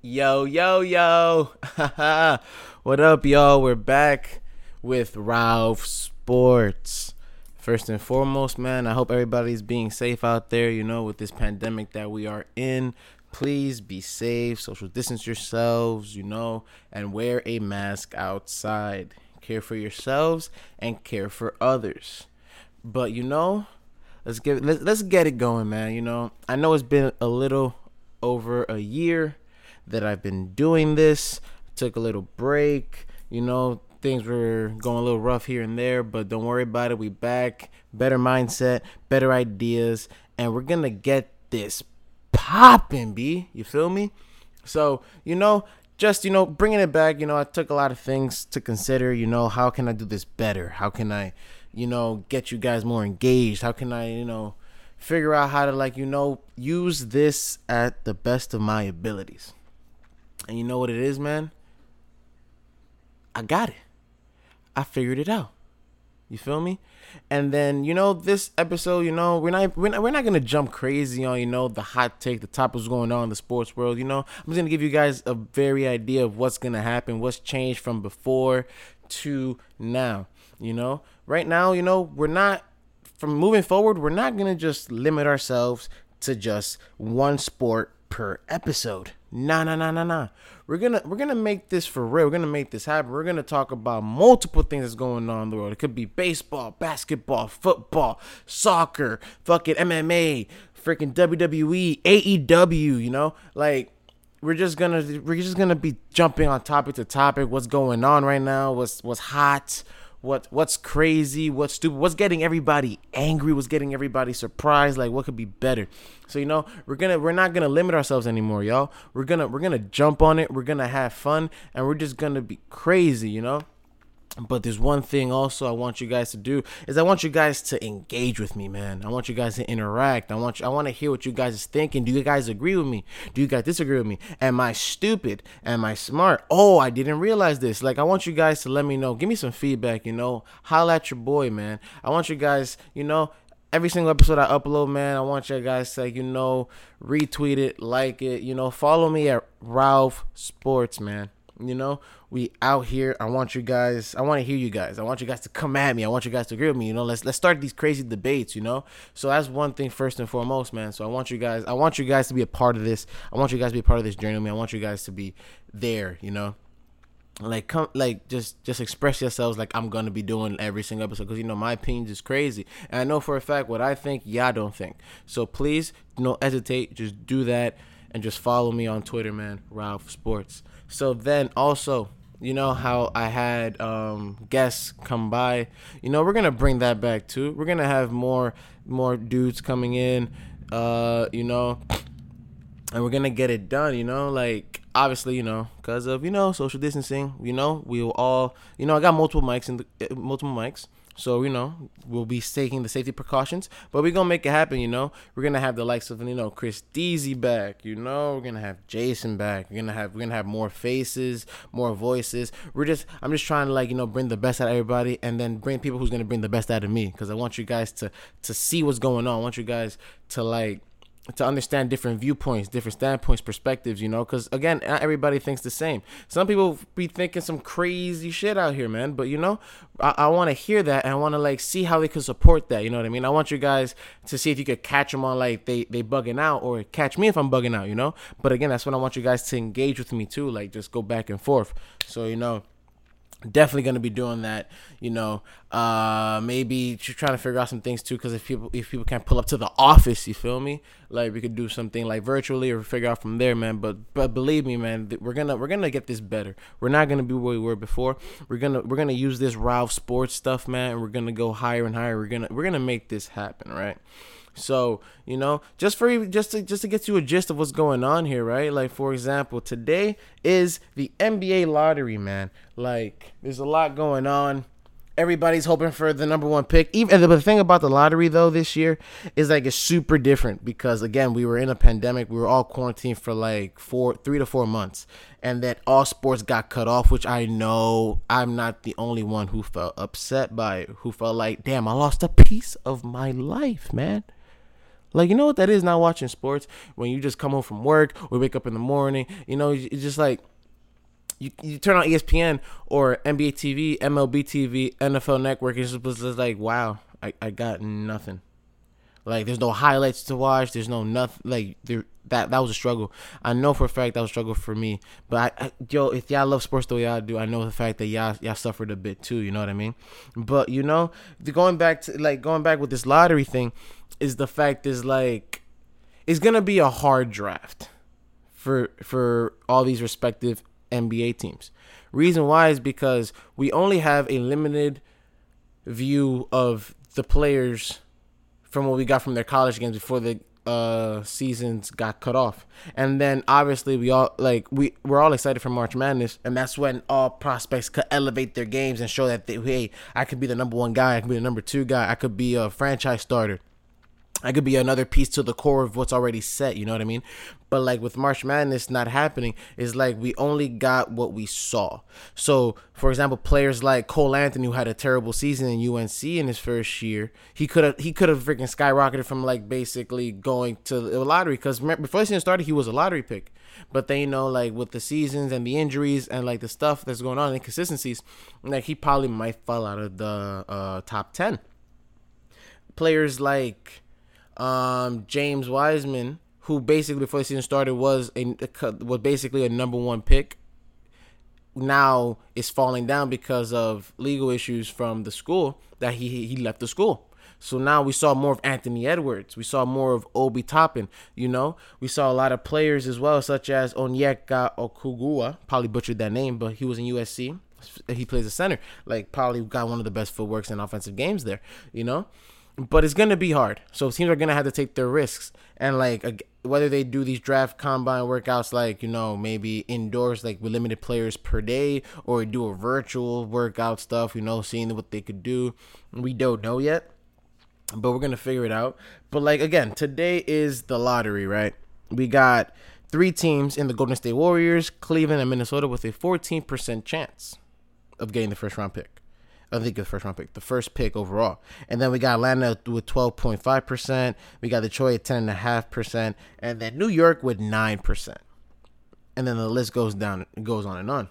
Yo, yo, yo. what up, y'all? We're back with Ralph Sports. First and foremost, man, I hope everybody's being safe out there, you know, with this pandemic that we are in. Please be safe, social distance yourselves, you know, and wear a mask outside. Care for yourselves and care for others. But you know, let's get let's, get it going, man. You know, I know it's been a little over a year that I've been doing this. Took a little break, you know, things were going a little rough here and there, but don't worry about it. We back, better mindset, better ideas, and we're gonna get this popping, b. You feel me? So you know, just you know, bringing it back. You know, I took a lot of things to consider. You know, how can I do this better? How can I, you know, get you guys more engaged? How can I, you know, figure out how to like you know use this at the best of my abilities? And you know what it is, man? I got it. I figured it out. You feel me? And then you know this episode, you know we're not we're not, we're not gonna jump crazy on you know the hot take, the topics going on in the sports world. You know I'm just gonna give you guys a very idea of what's gonna happen, what's changed from before to now. You know right now, you know we're not from moving forward. We're not gonna just limit ourselves to just one sport per episode. Nah, nah, nah, nah, nah. We're gonna we're gonna make this for real. We're gonna make this happen. We're gonna talk about multiple things that's going on in the world. It could be baseball, basketball, football, soccer, fucking MMA, freaking WWE, AEW. You know, like we're just gonna we're just gonna be jumping on topic to topic. What's going on right now? What's what's hot? What what's crazy, what's stupid, what's getting everybody angry, what's getting everybody surprised, like what could be better. So you know, we're gonna we're not gonna limit ourselves anymore, y'all. We're gonna we're gonna jump on it, we're gonna have fun, and we're just gonna be crazy, you know. But there's one thing also I want you guys to do is I want you guys to engage with me, man. I want you guys to interact. I want you, I want to hear what you guys is thinking. Do you guys agree with me? Do you guys disagree with me? Am I stupid? Am I smart? Oh, I didn't realize this. Like I want you guys to let me know. Give me some feedback, you know. Holla at your boy, man. I want you guys, you know, every single episode I upload, man, I want you guys to, you know, retweet it, like it, you know, follow me at Ralph Sports, man. You know, we out here. I want you guys. I want to hear you guys. I want you guys to come at me. I want you guys to agree with me. You know, let's let's start these crazy debates. You know, so that's one thing first and foremost, man. So I want you guys. I want you guys to be a part of this. I want you guys to be a part of this journey with me. I want you guys to be there. You know, like come like just just express yourselves like i'm gonna be doing every single episode because you know my opinions is crazy and i know for a fact what i think y'all don't think so please don't hesitate just do that and just follow me on twitter man ralph sports so then also you know how I had um, guests come by. You know, we're gonna bring that back too. We're gonna have more more dudes coming in. Uh, you know, and we're gonna get it done. You know, like obviously, you know, because of you know social distancing. You know, we will all. You know, I got multiple mics and uh, multiple mics. So, you know, we'll be taking the safety precautions, but we're going to make it happen, you know. We're going to have the likes of, you know, Chris Deasy back, you know. We're going to have Jason back. We're going to have we're going to have more faces, more voices. We're just I'm just trying to like, you know, bring the best out of everybody and then bring people who's going to bring the best out of me cuz I want you guys to to see what's going on. I want you guys to like to understand different viewpoints, different standpoints, perspectives, you know, because again, not everybody thinks the same. Some people be thinking some crazy shit out here, man. But you know, I, I want to hear that and I want to like see how they could support that. You know what I mean? I want you guys to see if you could catch them on like they they bugging out or catch me if I'm bugging out. You know. But again, that's when I want you guys to engage with me too, like just go back and forth. So you know definitely going to be doing that you know uh maybe trying to figure out some things too because if people if people can't pull up to the office you feel me? Like we could do something like virtually or figure out from there man. But but believe me man we're gonna we're gonna get this better. We're not gonna be where we were before. We're gonna we're gonna use this ralph sports stuff man and we're gonna go higher and higher. We're gonna we're gonna make this happen right so you know, just for just to just to get you a gist of what's going on here, right? Like for example, today is the NBA lottery, man. Like there's a lot going on. Everybody's hoping for the number one pick. Even the thing about the lottery though this year is like it's super different because again we were in a pandemic. We were all quarantined for like four, three to four months, and that all sports got cut off. Which I know I'm not the only one who felt upset by. Who felt like, damn, I lost a piece of my life, man. Like you know what that is not watching sports when you just come home from work or wake up in the morning. You know, it's just like you, you turn on ESPN or NBA TV, MLB TV, NFL Network. It's just, like wow, I, I got nothing. Like there's no highlights to watch. There's no nothing. Like there, that that was a struggle. I know for a fact that was a struggle for me. But I, I, yo, if y'all love sports the way I do, I know the fact that y'all y'all suffered a bit too. You know what I mean? But you know, going back to like going back with this lottery thing, is the fact is like it's gonna be a hard draft for for all these respective NBA teams. Reason why is because we only have a limited view of the players from what we got from their college games before the uh, seasons got cut off. And then obviously we all like we we're all excited for March Madness, and that's when all prospects could elevate their games and show that they, hey, I could be the number one guy, I could be the number two guy, I could be a franchise starter. I could be another piece to the core of what's already set, you know what I mean? But like with March Madness not happening, is like we only got what we saw. So, for example, players like Cole Anthony who had a terrible season in UNC in his first year, he could have he could have freaking skyrocketed from like basically going to the lottery because before the season started, he was a lottery pick. But then you know, like with the seasons and the injuries and like the stuff that's going on, inconsistencies, like he probably might fall out of the uh, top ten. Players like um, James Wiseman, who basically before the season started was a was basically a number one pick, now is falling down because of legal issues from the school that he he left the school. So now we saw more of Anthony Edwards. We saw more of Obi Toppin. You know, we saw a lot of players as well, such as Onyeka Okugua. Probably butchered that name, but he was in USC. He plays a center. Like probably got one of the best footworks in offensive games there. You know, but it's gonna be hard. So teams are gonna have to take their risks and like whether they do these draft combine workouts like you know maybe indoors like with limited players per day or do a virtual workout stuff. You know, seeing what they could do. We don't know yet, but we're gonna figure it out. But like again, today is the lottery, right? We got three teams in the Golden State Warriors, Cleveland, and Minnesota with a 14% chance of getting the first round pick. I think the first round pick, the first pick overall. And then we got Atlanta with 12.5%. We got Detroit at 10.5%. And then New York with 9%. And then the list goes down, goes on and on.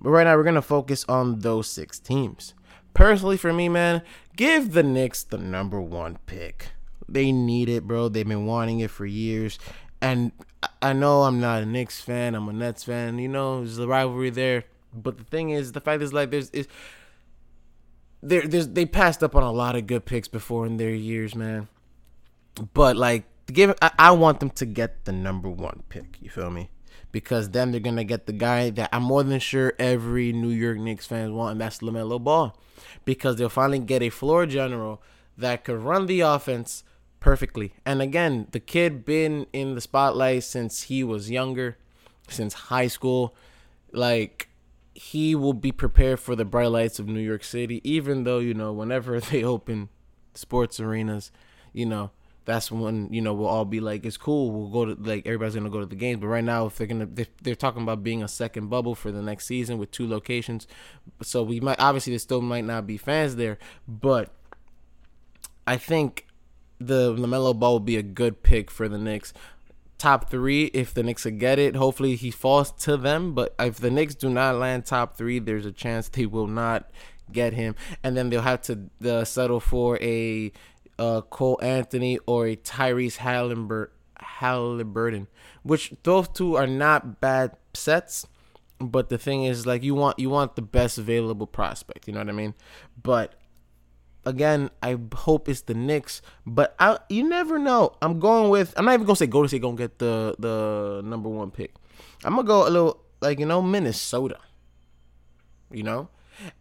But right now, we're going to focus on those six teams. Personally, for me, man, give the Knicks the number one pick. They need it, bro. They've been wanting it for years. And I know I'm not a Knicks fan. I'm a Nets fan. You know, there's a rivalry there. But the thing is, the fact is, like, there's is they they passed up on a lot of good picks before in their years, man. But like, give I, I want them to get the number one pick. You feel me? Because then they're gonna get the guy that I'm more than sure every New York Knicks fans want, and that's LaMelo Ball. Because they'll finally get a floor general that could run the offense perfectly. And again, the kid been in the spotlight since he was younger, since high school. Like he will be prepared for the bright lights of New York City, even though, you know, whenever they open sports arenas, you know, that's when, you know, we'll all be like, it's cool. We'll go to, like, everybody's going to go to the games. But right now, if they're going to, they're talking about being a second bubble for the next season with two locations. So we might, obviously, there still might not be fans there. But I think the LaMelo Ball will be a good pick for the Knicks top three if the Knicks get it. Hopefully he falls to them. But if the Knicks do not land top three, there's a chance they will not get him, and then they'll have to uh, settle for a uh, Cole Anthony or a Tyrese Halliburton. Halliburton, which those two are not bad sets. But the thing is, like you want you want the best available prospect. You know what I mean? But again, I hope it's the Knicks, but I you never know. I'm going with I'm not even gonna say Golden State gonna get the the number one pick. I'm gonna go a little like you know Minnesota. You know,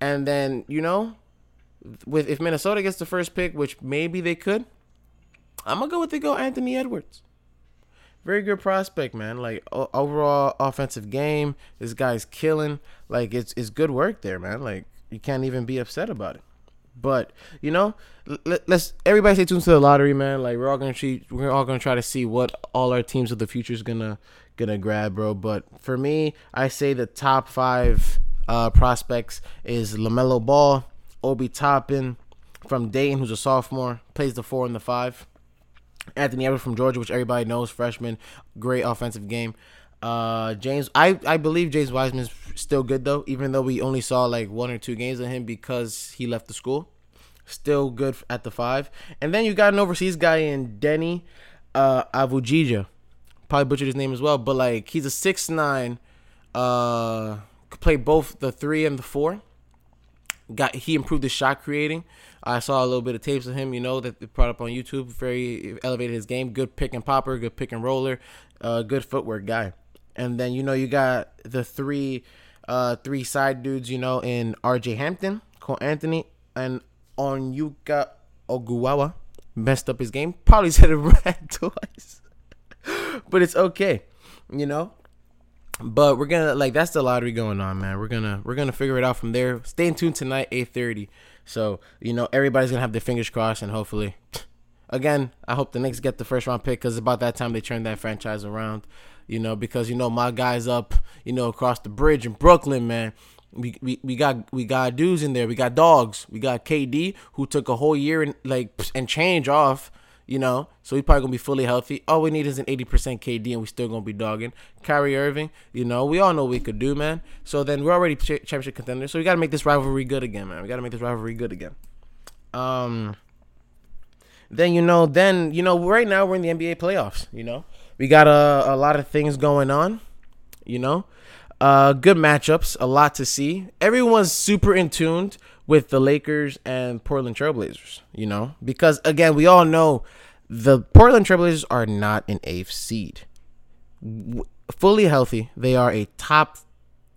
and then you know, with if Minnesota gets the first pick, which maybe they could, I'm gonna go with the go Anthony Edwards. Very good prospect, man. Like o- overall offensive game, this guy's killing. Like it's it's good work there, man. Like you can't even be upset about it. But you know, let, us everybody stay tuned to the lottery, man. Like we're all gonna we're all gonna try to see what all our teams of the future is gonna gonna grab, bro. But for me, I say the top five uh, prospects is LaMelo Ball, Obi Toppin from Dayton, who's a sophomore, plays the four and the five. Anthony Edwards from Georgia, which everybody knows, freshman, great offensive game. Uh, James, I I believe James Wiseman's still good though, even though we only saw like one or two games of him because he left the school. Still good at the five, and then you got an overseas guy in Deni uh, Avujija. Probably butchered his name as well, but like he's a six nine. Uh, could play both the three and the four. Got he improved his shot creating. I saw a little bit of tapes of him, you know, that they brought up on YouTube. Very elevated his game. Good pick and popper, good pick and roller, uh, good footwork guy. And then you know you got the three, uh, three side dudes, you know, in R.J. Hampton, Cole Anthony, and Onyeka Oguawa. Messed up his game. Probably said it right twice, but it's okay, you know. But we're gonna like that's the lottery going on, man. We're gonna we're gonna figure it out from there. Stay tuned tonight, eight thirty. So you know everybody's gonna have their fingers crossed, and hopefully, again, I hope the Knicks get the first round pick because about that time they turn that franchise around. You know because you know my guys up, you know across the bridge in Brooklyn, man. We, we, we got we got dudes in there. We got dogs. We got KD who took a whole year and like and change off you know, so he's probably gonna be fully healthy. All we need is an 80% KD, and we still gonna be dogging. Kyrie Irving, you know, we all know we could do, man. So then we're already championship contenders. So we gotta make this rivalry good again, man. We gotta make this rivalry good again. Um, then you know, then you know, right now we're in the NBA playoffs. You know, we got a, a lot of things going on. You know, uh, good matchups, a lot to see. Everyone's super in tuned with the Lakers and Portland Trailblazers, you know, because again, we all know the Portland Trailblazers are not an eighth seed. W- fully healthy, they are a top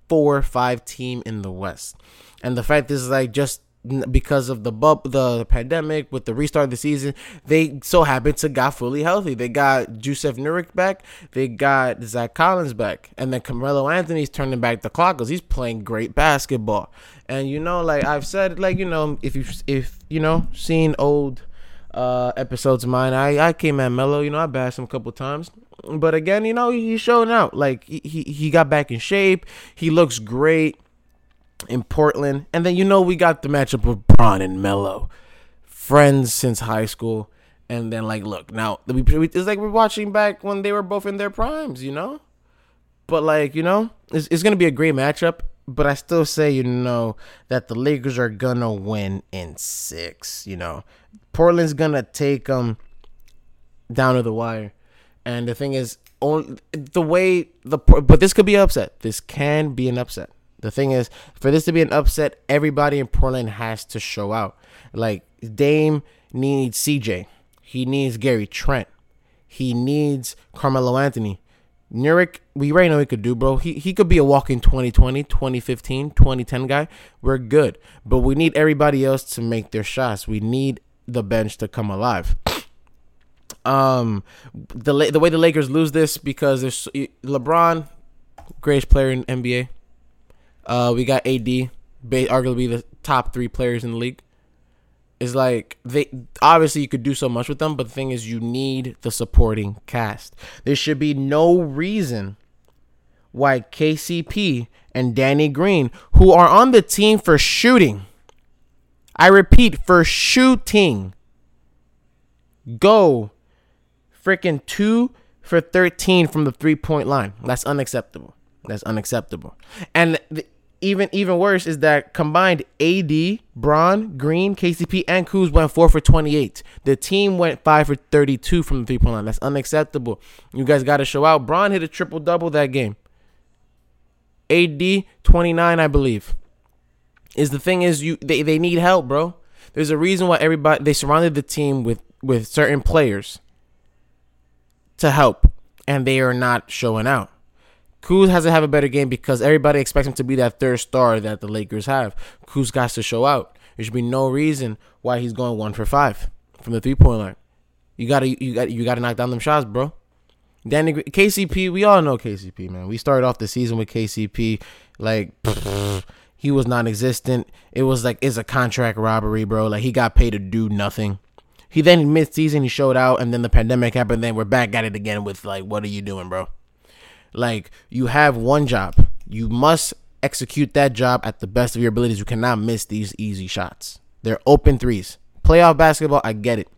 four, five team in the West. And the fact is, like, just because of the bub, the pandemic, with the restart of the season, they so happened to got fully healthy. They got Jusuf Nurkic back, they got Zach Collins back, and then Carmelo Anthony's turning back the clock because he's playing great basketball. And you know, like I've said, like you know, if you if you know seen old uh episodes of mine, I I came at Melo. You know, I bashed him a couple times, but again, you know, he's showing out. Like he he got back in shape. He looks great in Portland. And then you know we got the matchup of Bron and Melo, friends since high school. And then like, look now, it's like we're watching back when they were both in their primes, you know. But like, you know, it's, it's gonna be a great matchup. But I still say, you know, that the Lakers are gonna win in six. You know, Portland's gonna take them down to the wire. And the thing is, only the way the but this could be upset. This can be an upset. The thing is, for this to be an upset, everybody in Portland has to show out. Like Dame needs CJ. He needs Gary Trent. He needs Carmelo Anthony. Nurkic, we already know he could do, bro. He he could be a walking 2020, 2015, 2010 guy. We're good. But we need everybody else to make their shots. We need the bench to come alive. Um the the way the Lakers lose this because there's LeBron, greatest player in NBA. Uh, we got AD, arguably the top three players in the league. Is like they obviously you could do so much with them, but the thing is you need the supporting cast. There should be no reason why KCP and Danny Green, who are on the team for shooting, I repeat, for shooting, go freaking two for 13 from the three point line. That's unacceptable. That's unacceptable. And the, even even worse is that combined AD, Bron, Green, KCP, and Kuz went four for 28. The team went five for 32 from the three point line. That's unacceptable. You guys got to show out. Bron hit a triple double that game. AD 29, I believe. Is the thing is you they, they need help, bro. There's a reason why everybody they surrounded the team with with certain players to help, and they are not showing out. Kuz has to have a better game because everybody expects him to be that third star that the Lakers have. Kuz got to show out. There should be no reason why he's going one for five from the three point line. You gotta you got you gotta knock down them shots, bro. Danny KCP, we all know KCP, man. We started off the season with KCP like he was non-existent. It was like it's a contract robbery, bro. Like he got paid to do nothing. He then mid-season he showed out, and then the pandemic happened. Then we're back at it again with like, what are you doing, bro? Like you have one job. You must execute that job at the best of your abilities. You cannot miss these easy shots. They're open threes. Playoff basketball, I get it.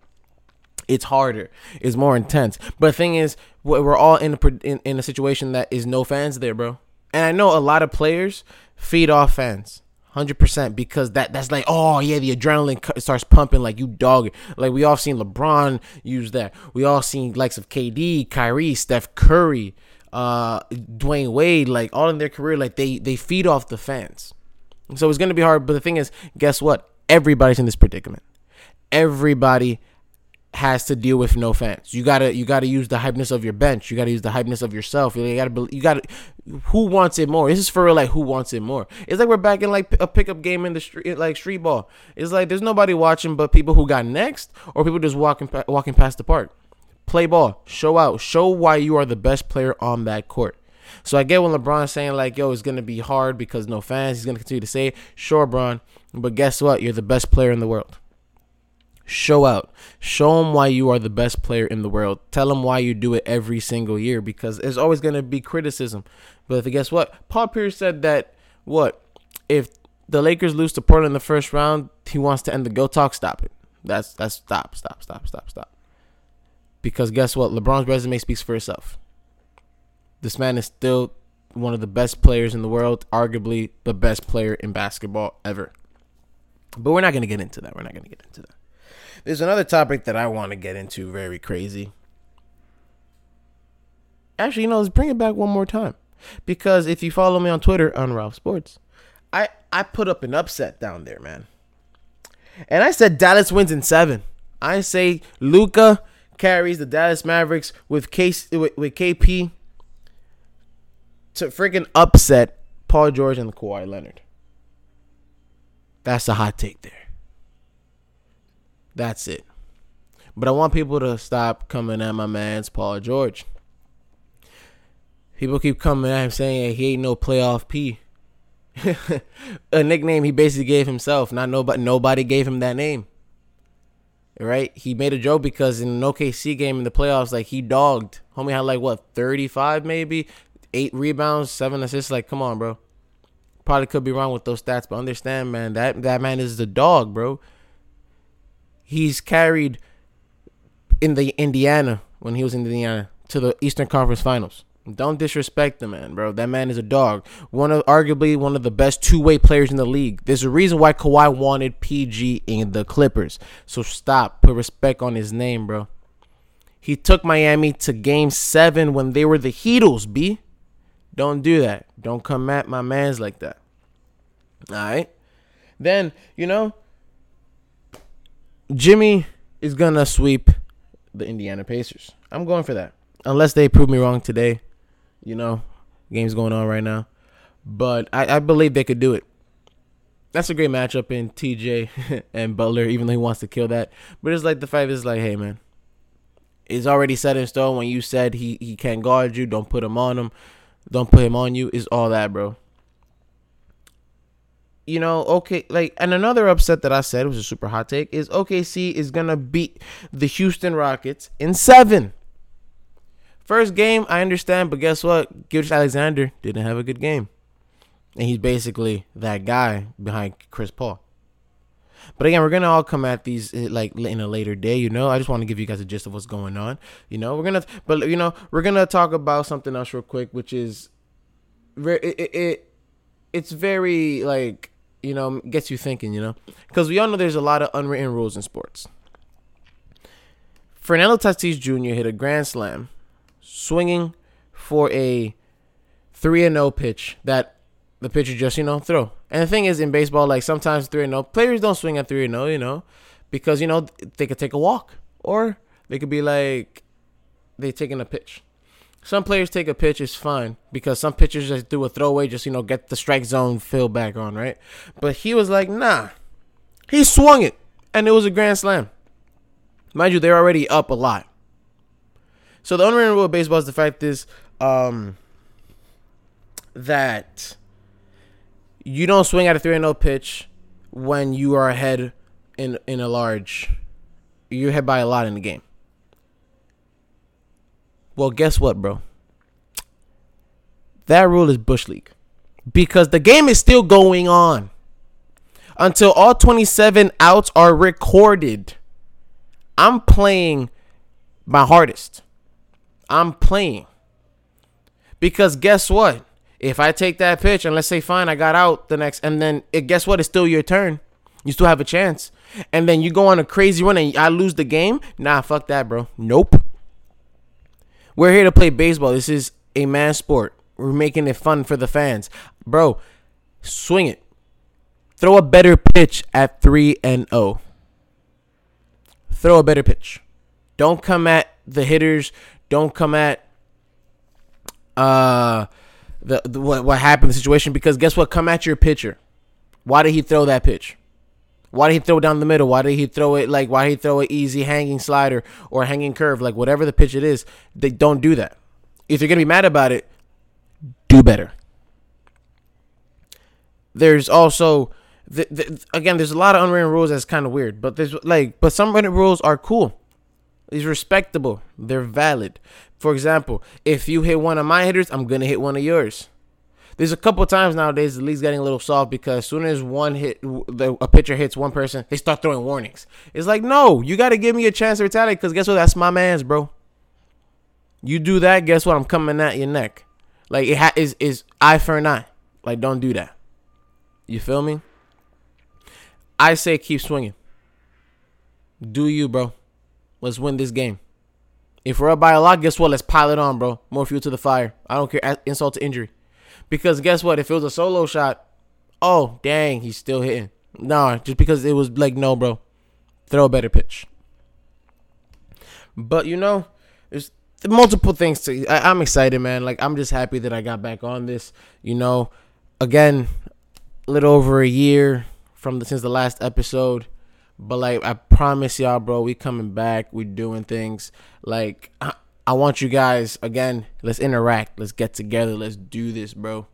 It's harder. It's more intense. But the thing is, we're all in a, in, in a situation that is no fans there, bro. And I know a lot of players feed off fans. 100% because that that's like oh yeah the adrenaline starts pumping like you dog it. like we all seen LeBron use that we all seen likes of KD Kyrie Steph Curry uh Dwyane Wade like all in their career like they they feed off the fans so it's going to be hard but the thing is guess what everybody's in this predicament everybody has to deal with no fans. You gotta you gotta use the hypeness of your bench. You gotta use the hypeness of yourself. You gotta you gotta who wants it more? This is for real. Like who wants it more? It's like we're back in like a pickup game in the street, like street ball. It's like there's nobody watching but people who got next or people just walking walking past the park. Play ball, show out, show why you are the best player on that court. So I get when LeBron's saying like, "Yo, it's gonna be hard because no fans." He's gonna continue to say, "Sure, Bron, but guess what? You're the best player in the world." Show out. Show them why you are the best player in the world. Tell them why you do it every single year because there's always to be criticism. But guess what? Paul Pierce said that what if the Lakers lose to Portland in the first round, he wants to end the GOAT talk. Stop it. That's that's stop, stop, stop, stop, stop. Because guess what? LeBron's resume speaks for itself. This man is still one of the best players in the world, arguably the best player in basketball ever. But we're not going to get into that. We're not going to get into that. There's another topic that I want to get into very crazy. Actually, you know, let's bring it back one more time. Because if you follow me on Twitter on Ralph Sports, I, I put up an upset down there, man. And I said Dallas wins in seven. I say Luka carries the Dallas Mavericks with case with, with KP to freaking upset Paul George and Kawhi Leonard. That's a hot take there. That's it. But I want people to stop coming at my man's Paul George. People keep coming at him saying he ain't no playoff P. a nickname he basically gave himself. Not nobody nobody gave him that name. Right? He made a joke because in an OKC game in the playoffs, like he dogged. Homie had like what, 35 maybe? Eight rebounds, seven assists. Like, come on, bro. Probably could be wrong with those stats, but understand, man, that that man is the dog, bro he's carried in the Indiana when he was in Indiana to the Eastern Conference Finals. Don't disrespect the man, bro. That man is a dog. One of arguably one of the best two-way players in the league. There's a reason why Kawhi wanted PG in the Clippers. So stop. Put respect on his name, bro. He took Miami to game seven when they were the Heatles, B. Don't do that. Don't come at my mans like that. Alright? Then, you know, Jimmy is gonna sweep the Indiana Pacers. I'm going for that. Unless they prove me wrong today. You know, game's going on right now. But I, I believe they could do it. That's a great matchup in TJ and Butler, even though he wants to kill that. But it's like the fight is like, hey man, it's already set in stone. When you said he, he can't guard you, don't put him on him. Don't put him on you. Is all that, bro you know, okay, like, and another upset that I said was a super hot take is OKC is gonna beat the Houston Rockets in seven. First game, I understand, but guess what? Gilgeous-Alexander didn't have a good game, and he's basically that guy behind Chris Paul. But again, we're gonna all come at these eh, like in a later day. You know, I just want to give you guys a gist of what's going on. You know, we're gonna, but you know, we're gonna talk about something else real quick, which is, it, it, it it's very like you know, gets you thinking, you know, because we all know there's a lot of unwritten rules in sports. Fernando Tatis Jr. hit a grand slam, swinging for a three and zero oh pitch that the pitcher just you know throw. And the thing is, in baseball, like sometimes three and zero oh, players don't swing at three and zero, oh, you know, because you know they could take a walk or they could be like they taking a pitch. Some players take a pitch, it's fine because some pitchers just do a throwaway, just you know, get the strike zone fill back on, right? But he was like, nah, he swung it, and it was a grand slam. Mind you, they're already up a lot. So the unwritten rule of baseball is the fact is um, that you don't swing at a 3 0 pitch when you are ahead in in a large. You're ahead by a lot in the game. Well, guess what, bro? That rule is Bush League. Because the game is still going on. Until all 27 outs are recorded. I'm playing my hardest. I'm playing. Because guess what? If I take that pitch and let's say fine, I got out the next, and then it, guess what? It's still your turn. You still have a chance. And then you go on a crazy run and I lose the game. Nah, fuck that, bro. Nope. We're here to play baseball. This is a man sport. We're making it fun for the fans. Bro, swing it. Throw a better pitch at 3 and 0. Throw a better pitch. Don't come at the hitters. Don't come at uh the, the what, what happened the situation because guess what? Come at your pitcher. Why did he throw that pitch? Why did he throw down the middle? Why did he throw it like why did he throw an easy hanging slider or hanging curve? Like whatever the pitch it is, they don't do that. If you're gonna be mad about it, do better. There's also the, the, again, there's a lot of unwritten rules that's kind of weird, but there's like, but some written rules are cool. These respectable. They're valid. For example, if you hit one of my hitters, I'm gonna hit one of yours. There's a couple times nowadays the league's getting a little soft because as soon as one hit, the, a pitcher hits one person, they start throwing warnings. It's like, no, you got to give me a chance to retaliate because guess what? That's my man's, bro. You do that, guess what? I'm coming at your neck. Like it ha- is is eye for an eye. Like don't do that. You feel me? I say keep swinging. Do you, bro? Let's win this game. If we're up by a lot, guess what? Let's pile it on, bro. More fuel to the fire. I don't care. Insult to injury. Because guess what? If it was a solo shot, oh dang, he's still hitting. Nah, just because it was like no, bro. Throw a better pitch. But you know, there's multiple things to. I, I'm excited, man. Like I'm just happy that I got back on this. You know, again, a little over a year from the, since the last episode. But like I promise y'all, bro, we coming back. We doing things. Like I, I want you guys again. Let's interact. Let's get together. Let's do this, bro.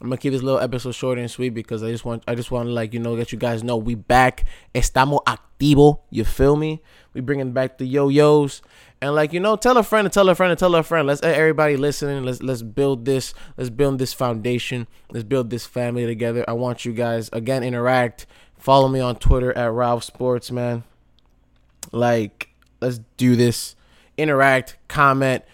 I'm gonna keep this little episode short and sweet because I just want I just want to like you know let you guys know we back. Estamos activo. You feel me? We bringing back the yo-yos and like you know tell a friend and tell a friend and tell a friend. Let's everybody listening. Let's let's build this. Let's build this foundation. Let's build this family together. I want you guys again interact. Follow me on Twitter at Ralph Sports, man. Like let's do this. Interact, comment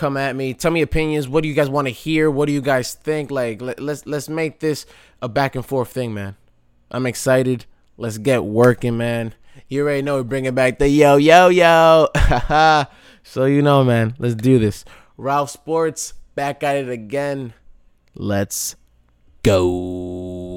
come at me. Tell me opinions. What do you guys want to hear? What do you guys think? Like let, let's let's make this a back and forth thing man. I'm excited. Let's get working man. You already know we're bringing back. The yo yo yo. So you know man let's do this. Ralph sports back at it again. Let's go